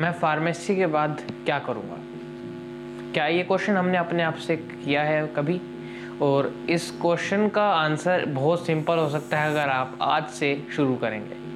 मैं फार्मेसी के बाद क्या करूँगा? क्या ये क्वेश्चन हमने अपने आप से किया है कभी? और इस क्वेश्चन का आंसर बहुत सिंपल हो सकता है अगर आप आज से शुरू करेंगे।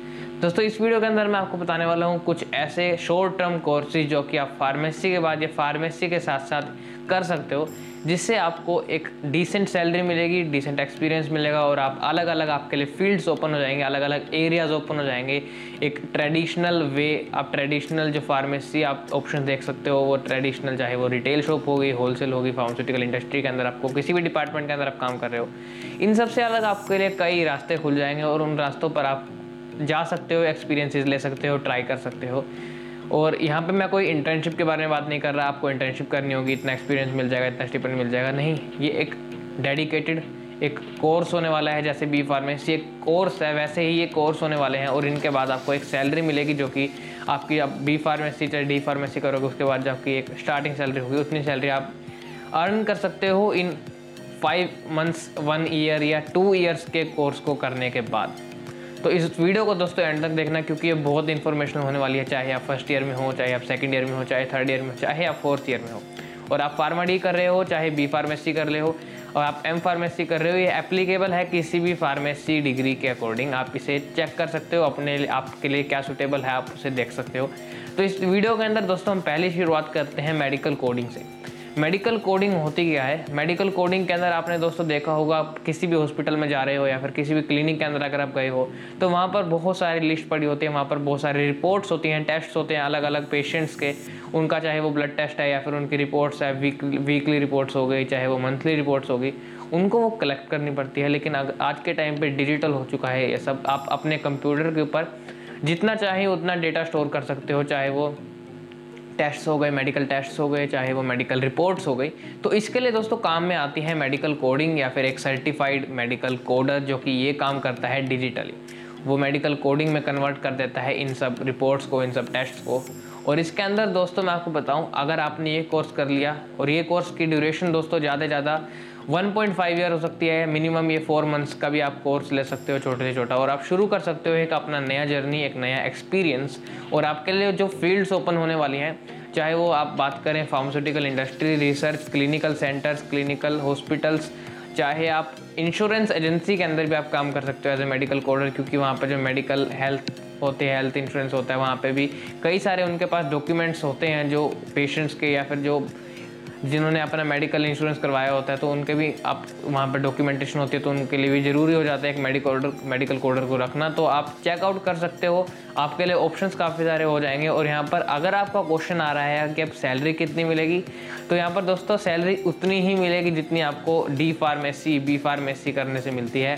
दोस्तों, इस वीडियो के अंदर मैं आपको बताने वाला हूँ कुछ ऐसे शॉर्ट टर्म कोर्सेज जो कि आप फार्मेसी के बाद या फार्मेसी के साथ साथ कर सकते हो, जिससे आपको एक डिसेंट सैलरी मिलेगी डिसेंट एक्सपीरियंस मिलेगा और आप अलग अलग आपके लिए फील्ड्स ओपन हो जाएँगे अलग अलग एरियाज़ ओपन हो जाएँगे। एक ट्रेडिशनल वे आप ट्रेडिशनल जो फार्मेसी आप ऑप्शन देख सकते हो, वो ट्रेडिशनल चाहे वो रिटेल शॉप होगी होलसेल होगी फार्मास्यूटिकल इंडस्ट्री के अंदर आपको, किसी भी डिपार्टमेंट के अंदर आप काम कर रहे हो। इन सबसे अलग आपके लिए कई रास्ते खुल जाएँगे और उन रास्तों पर आप जा सकते हो एक्सपीरियंसेस ले सकते हो ट्राई कर सकते हो। और यहाँ पे मैं कोई इंटर्नशिप के बारे में बात नहीं कर रहा, आपको इंटर्नशिप करनी होगी, इतना एक्सपीरियंस मिल जाएगा, इतना स्टिपेंड मिल जाएगा। नहीं, ये एक डेडिकेटेड एक कोर्स होने वाला है, जैसे बी फार्मेसी एक कोर्स है, वैसे ही ये कोर्स होने वाले हैं, और इनके बाद आपको एक सैलरी मिलेगी, जो कि आपकी आप बी फार्मेसी चाहे डी फार्मेसी करोगे, उसके बाद जो आपकी एक स्टार्टिंग सैलरी होगी, उतनी सैलरी आप अर्न कर सकते हो in five months one year या टू ईयर्स के कोर्स को करने के बाद। तो इस वीडियो को दोस्तों एंड तक देखना क्योंकि ये बहुत इन्फॉर्मेशन होने वाली है, चाहे आप फ़र्स्ट ईयर में हो, चाहे आप सेकंड ईयर में हो, चाहे थर्ड ईयर में हो, चाहे आप फोर्थ ईयर में हो। और आप फार्मा डी कर रहे हो, चाहे बी फार्मेसी कर रहे हो, और आप एम फार्मेसी कर रहे हो, ये एप्लीकेबल है किसी भी फार्मेसी डिग्री के अकॉर्डिंग आप इसे चेक कर सकते हो, अपने आपके लिए क्या सुटेबल है, आप उसे देख सकते हो। तो इस वीडियो के अंदर दोस्तों हम पहली शुरुआत करते हैं मेडिकल कोडिंग से। मेडिकल कोडिंग होती क्या है? मेडिकल कोडिंग के अंदर आपने दोस्तों देखा होगा, आप किसी भी हॉस्पिटल में जा रहे हो या फिर किसी भी क्लिनिक के अंदर अगर आप गए हो तो वहाँ पर बहुत सारी लिस्ट पड़ी होती है, वहाँ पर बहुत सारी रिपोर्ट्स होती हैं, टेस्ट होते हैं अलग अलग पेशेंट्स के, उनका चाहे वो ब्लड टेस्ट है या फिर उनकी रिपोर्ट्स है वीकली रिपोर्ट्स हो गई, चाहे वो मंथली रिपोर्ट्स हो गई, उनको वो कलेक्ट करनी पड़ती है, लेकिन आज के टाइम पर डिजिटल हो चुका है ये सब, आप अपने कंप्यूटर के ऊपर जितना चाहे उतना डेटा स्टोर कर सकते हो, चाहे वो टेस्ट्स हो गए, मेडिकल टेस्ट हो गए, चाहे वो मेडिकल रिपोर्ट्स हो गई। तो इसके लिए दोस्तों काम में आती है मेडिकल कोडिंग या फिर एक सर्टिफाइड मेडिकल कोडर जो कि ये काम करता है डिजिटली वो मेडिकल कोडिंग में कन्वर्ट कर देता है इन सब रिपोर्ट्स को, इन सब टेस्ट को। और इसके अंदर दोस्तों मैं आपको बताऊँ, अगर आपने ये कोर्स कर लिया, और ये कोर्स की ड्यूरेशन दोस्तों ज़्यादा ज़्यादा 1.5 ईयर हो सकती है। मिनिमम ये फोर मंथ्स का भी आप कोर्स ले सकते हो, छोटे से छोटा। और आप शुरू कर सकते हो एक अपना नया जर्नी एक नया एक्सपीरियंस और आपके लिए जो फील्ड्स ओपन होने वाली हैं, चाहे वो आप बात करें pharmaceutical industry research clinical centres clinical hospitals चाहे आप इंश्योरेंस एजेंसी के अंदर भी आप काम कर सकते हो एज ए मेडिकल कोडर क्योंकि वहाँ पर जो मेडिकल हेल्थ होते हैं हेल्थ इंश्योरेंस होता है, वहाँ पे भी कई सारे उनके पास डॉक्यूमेंट्स होते हैं जो पेशेंट्स के या फिर जो जिन्होंने अपना मेडिकल इंश्योरेंस करवाया होता है तो उनके भी आप वहाँ पर डॉक्यूमेंटेशन होती है तो उनके लिए भी ज़रूरी हो जाता है एक मेडिकल ऑर्डर मेडिकल कोडर को रखना। तो आप चेकआउट कर सकते हो, आपके लिए ऑप्शंस काफ़ी सारे हो जाएँगे। और यहाँ पर अगर आपका क्वेश्चन आ रहा है कि अब सैलरी कितनी मिलेगी तो यहाँ पर दोस्तों सैलरी उतनी ही मिलेगी जितनी आपको डी फार्मेसी बी फार्मेसी करने से मिलती है।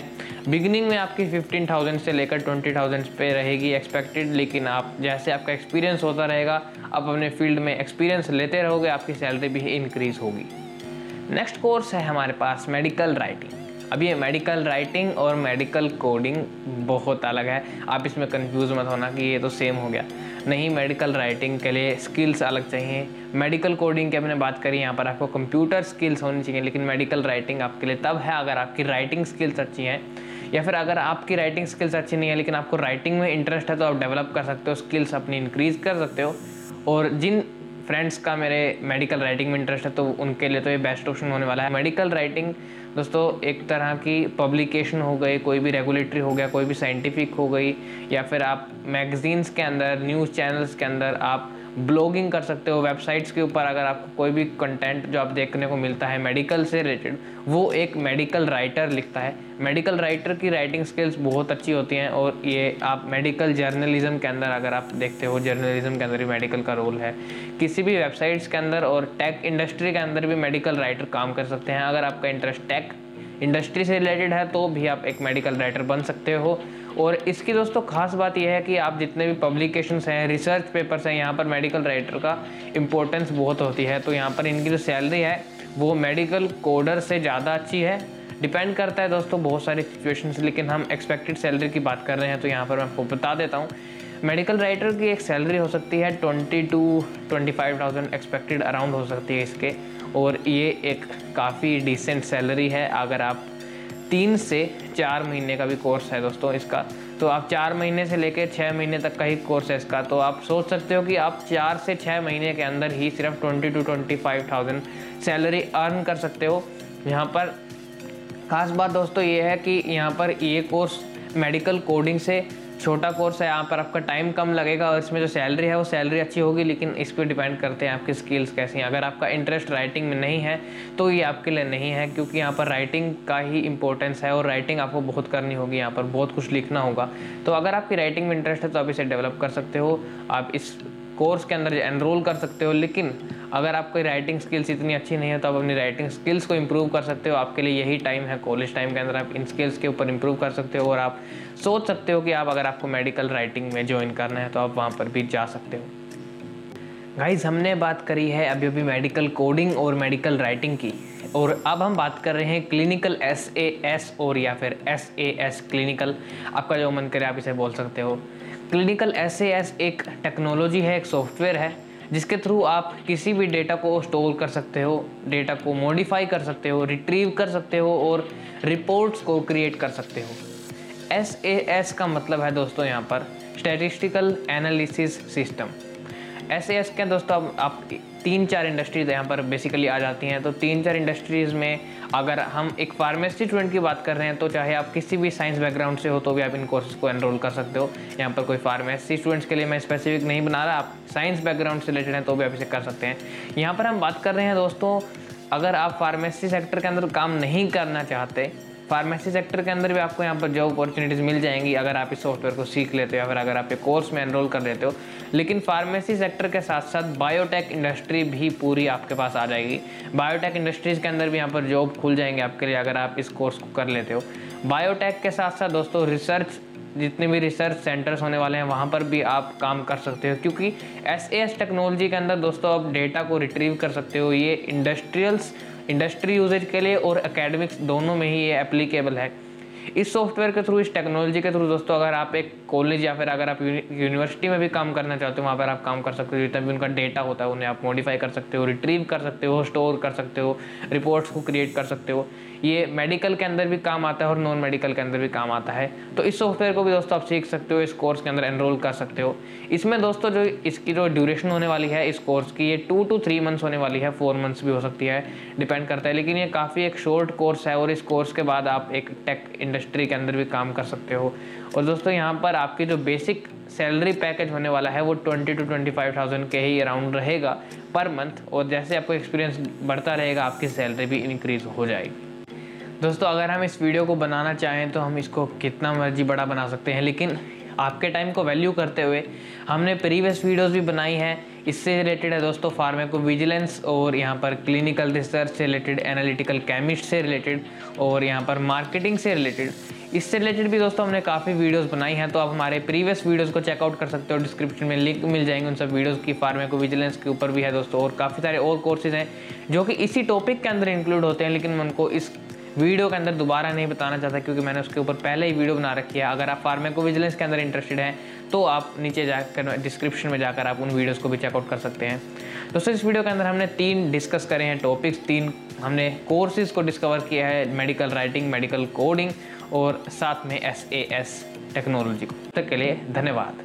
बिगिनिंग में आपकी फिफ्टीन थाउज़ेंड से लेकर ट्वेंटी थाउज़ेंड पे रहेगी एक्सपेक्टेड लेकिन आप, जैसे आपका एक्सपीरियंस होता रहेगा, आप अपने फ़ील्ड में एक्सपीरियंस लेते रहोगे, आपकी सैलरी भी इंक्रीज़ होगी। नेक्स्ट कोर्स है हमारे पास मेडिकल राइटिंग ये मेडिकल राइटिंग और मेडिकल कोडिंग बहुत अलग है। आप इसमें कंफ्यूज मत होना कि ये तो सेम हो गया। नहीं मेडिकल राइटिंग के लिए स्किल्स अलग चाहिए। मेडिकल कोडिंग की हमने बात करी, यहाँ पर आपको कंप्यूटर स्किल्स होनी चाहिए, लेकिन मेडिकल राइटिंग आपके लिए तब है अगर आपकी राइटिंग स्किल्स अच्छी हैं। या फिर अगर आपकी राइटिंग स्किल्स अच्छी नहीं है, लेकिन आपको राइटिंग में इंटरेस्ट है तो आप डेवलप कर सकते हो स्किल्स अपनी इंक्रीज़ कर सकते हो। और जिन फ्रेंड्स का मेरे मेडिकल राइटिंग में इंटरेस्ट है तो उनके लिए तो ये बेस्ट ऑप्शन होने वाला है। मेडिकल राइटिंग दोस्तों, एक तरह की पब्लिकेशन हो गई, कोई भी रेगुलेटरी हो गया, कोई भी साइंटिफिक हो गई, या फिर आप मैगजीन्स के अंदर न्यूज़ चैनल्स के अंदर आप ब्लॉगिंग कर सकते हो, वेबसाइट्स के ऊपर अगर आपको कोई भी कंटेंट जो आप देखने को मिलता है मेडिकल से रिलेटेड वो एक मेडिकल राइटर लिखता है। मेडिकल राइटर की राइटिंग स्किल्स बहुत अच्छी होती हैं और ये आप मेडिकल जर्नलिज्म के अंदर अगर आप देखते हो जर्नलिज्म के अंदर भी मेडिकल का रोल है। किसी भी वेबसाइट्स के अंदर और टेक इंडस्ट्री के अंदर भी मेडिकल राइटर काम कर सकते हैं। अगर आपका इंटरेस्ट टेक इंडस्ट्री से रिलेटेड है तो भी आप एक मेडिकल राइटर बन सकते हो। और इसकी दोस्तों, खास बात यह है कि आप जितने भी पब्लिकेशंस हैं रिसर्च पेपर्स हैं, यहाँ पर मेडिकल राइटर का इम्पोर्टेंस बहुत होती है। तो यहाँ पर इनकी जो सैलरी है, वो मेडिकल कोडर से ज़्यादा अच्छी है। डिपेंड करता है दोस्तों बहुत सारी सिचुएशंस लेकिन हम एक्सपेक्टेड सैलरी की बात कर रहे हैं तो यहाँ पर मैं आपको बता देता हूँ। मेडिकल राइटर की एक सैलरी हो सकती है twenty to twenty five thousand expected around हो सकती है इसके। और ये एक काफ़ी डिसेंट सैलरी है। अगर आप तीन से चार महीने का भी कोर्स है दोस्तों इसका तो आप चार महीने से लेकर छः महीने तक का ही कोर्स है इसका। तो आप सोच सकते हो कि आप चार से छः महीने के अंदर ही सिर्फ़ twenty to twenty five thousand salary earn कर सकते हो। यहाँ पर खास बात दोस्तों ये है कि यहाँ पर ये कोर्स मेडिकल कोडिंग से छोटा कोर्स है, यहाँ पर आपका टाइम कम लगेगा और इसमें जो सैलरी है, वो सैलरी अच्छी होगी, लेकिन इस पर डिपेंड करते हैं आपकी स्किल्स कैसी हैं। अगर आपका इंटरेस्ट राइटिंग में नहीं है तो ये आपके लिए नहीं है, क्योंकि यहाँ पर राइटिंग का ही इंपॉर्टेंस है और राइटिंग आपको बहुत करनी होगी यहाँ पर, बहुत कुछ लिखना होगा। तो अगर आपकी राइटिंग में इंटरेस्ट है तो आप इसे डेवलप कर सकते हो। आप इस कोर्स के अंदर एनरोल कर सकते हो, लेकिन अगर आपकी राइटिंग स्किल्स इतनी अच्छी नहीं है तो आप अपनी राइटिंग स्किल्स को इम्प्रूव कर सकते हो। आपके लिए यही टाइम है कॉलेज टाइम के अंदर आप इन स्किल्स के ऊपर इम्प्रूव कर सकते हो और आप सोच सकते हो कि आप, अगर आपको मेडिकल राइटिंग में ज्वाइन करना है तो आप वहाँ पर भी जा सकते हो। गाइज़ हमने बात करी है अभी अभी मेडिकल कोडिंग और मेडिकल राइटिंग की, और अब हम बात कर रहे हैं क्लिनिकल एस ए एस और या फिर एस ए एस क्लिनिकल आपका जो मन करे आप इसे बोल सकते हो। क्लिनिकल एस एस एक टेक्नोलॉजी है, एक सॉफ्टवेयर है, जिसके थ्रू आप किसी भी डेटा को स्टोर कर सकते हो, डेटा को मॉडिफाई कर सकते हो रिट्रीव कर सकते हो और रिपोर्ट्स को क्रिएट कर सकते हो। एस ए एस का मतलब है दोस्तों यहाँ पर statistical analysis system S S के दोस्तों, अब आप तीन चार इंडस्ट्रीज़ यहाँ पर बेसिकली आ जाती हैं। तो तीन चार इंडस्ट्रीज़ में अगर हम एक फार्मेसी स्टूडेंट की बात कर रहे हैं तो चाहे आप किसी भी साइंस बैकग्राउंड से हो तो भी आप इन कोर्सेज को एनरोल कर सकते हो। यहाँ पर कोई फार्मेसी स्टूडेंट्स के लिए मैं स्पेसिफिक नहीं बना रहा, आप साइंस बैकग्राउंड से रिलेटेड हैं तो भी आप इसे कर सकते हैं। यहाँ पर हम बात कर रहे हैं दोस्तों, अगर आप फार्मेसी सेक्टर के अंदर काम नहीं करना चाहते फार्मेसी सेक्टर के अंदर भी आपको यहाँ पर जॉब अपॉर्चुनिटीज़ मिल जाएँगी, अगर आप इस सॉफ्टवेयर को सीख लेते हो या फिर अगर आप ये कोर्स में एनरोल कर लेते हो। लेकिन फार्मेसी सेक्टर के साथ साथ बायोटेक इंडस्ट्री भी पूरी आपके पास आ जाएगी। बायोटेक इंडस्ट्रीज़ के अंदर भी यहाँ पर जॉब खुल जाएँगे आपके लिए, अगर आप इस कोर्स को कर लेते हो। बायोटेक के साथ साथ दोस्तों रिसर्च जितने भी रिसर्च सेंटर्स होने वाले हैं, वहाँ पर भी आप काम कर सकते हो। क्योंकि एस टेक्नोलॉजी के अंदर दोस्तों, आप डेटा को रिट्रीव कर सकते हो। ये इंडस्ट्रियल्स इंडस्ट्री यूजेज के लिए और अकेडमिक्स दोनों में ही ये एप्लीकेबल है। इस सॉफ्टवेयर के थ्रू इस टेक्नोलॉजी के थ्रू दोस्तों, अगर आप एक कॉलेज या फिर अगर आप यूनिवर्सिटी में भी काम करना चाहते हो, वहाँ पर आप काम कर सकते हो। जितना भी उनका डेटा होता है, उन्हें आप मॉडिफाई कर सकते हो रिट्रीव कर सकते हो स्टोर कर सकते हो रिपोर्ट्स को क्रिएट कर सकते हो। ये मेडिकल के अंदर भी काम आता है और नॉन मेडिकल के अंदर भी काम आता है। तो इस सॉफ्टवेयर को भी दोस्तों आप सीख सकते हो, इस कोर्स के अंदर एनरोल कर सकते हो। इसमें दोस्तों जो इसकी जो ड्यूरेशन होने वाली है, इस कोर्स की ये टू टू थ्री मंथ्स होने वाली है फोर मंथ्स भी हो सकती है डिपेंड करता है। लेकिन ये काफ़ी एक शॉर्ट कोर्स है और इस कोर्स के बाद आप एक टेक इंडस्ट्री के अंदर भी काम कर सकते हो। और दोस्तों यहाँ पर आपकी जो बेसिक सैलरी पैकेज होने वाला है, वो twenty to twenty five thousand के ही अराउंड रहेगा पर मंथ और जैसे आपको एक्सपीरियंस बढ़ता रहेगा, आपकी सैलरी भी इंक्रीज हो जाएगी। दोस्तों, अगर हम इस वीडियो को बनाना चाहें तो हम इसको कितना मर्ज़ी बड़ा बना सकते हैं, लेकिन आपके टाइम को वैल्यू करते हुए हमने प्रीवियस वीडियोस भी बनाई हैं। इससे रिलेटेड है दोस्तों फार्मेको विजिलेंस और यहाँ पर क्लिनिकल रिसर्च से रिलेटेड एनालिटिकल केमिस्ट से रिलेटेड और यहाँ पर मार्केटिंग से रिलेटेड इससे रिलेटेड भी दोस्तों, हमने काफ़ी वीडियोस बनाई हैं तो आप हमारे प्रीवियस वीडियोस को चेकआउट कर सकते हो। डिस्क्रिप्शन में लिंक मिल जाएँगे उन सब वीडियोस की। फार्मेको विजिलेंस के ऊपर भी है दोस्तों, और काफ़ी सारे और कोर्सेज हैं, जो कि इसी टॉपिक के अंदर इंक्लूड होते हैं, लेकिन उनको इस वीडियो के अंदर दोबारा नहीं बताना चाहता क्योंकि मैंने उसके ऊपर पहले ही वीडियो बना रखी है। अगर आप फार्मेको विजिलेंस के अंदर इंटरेस्टेड हैं तो आप नीचे जाकर डिस्क्रिप्शन में जाकर आप उन वीडियोज़ को भी चेकआउट कर सकते हैं। दोस्तों इस वीडियो के अंदर हमने तीन डिस्कस करे हैं टॉपिक्स तीन हमने कोर्सेज को डिस्कवर किया है मेडिकल राइटिंग मेडिकल कोडिंग और साथ में एसएएस टेक्नोलॉजी को। तक के लिए धन्यवाद।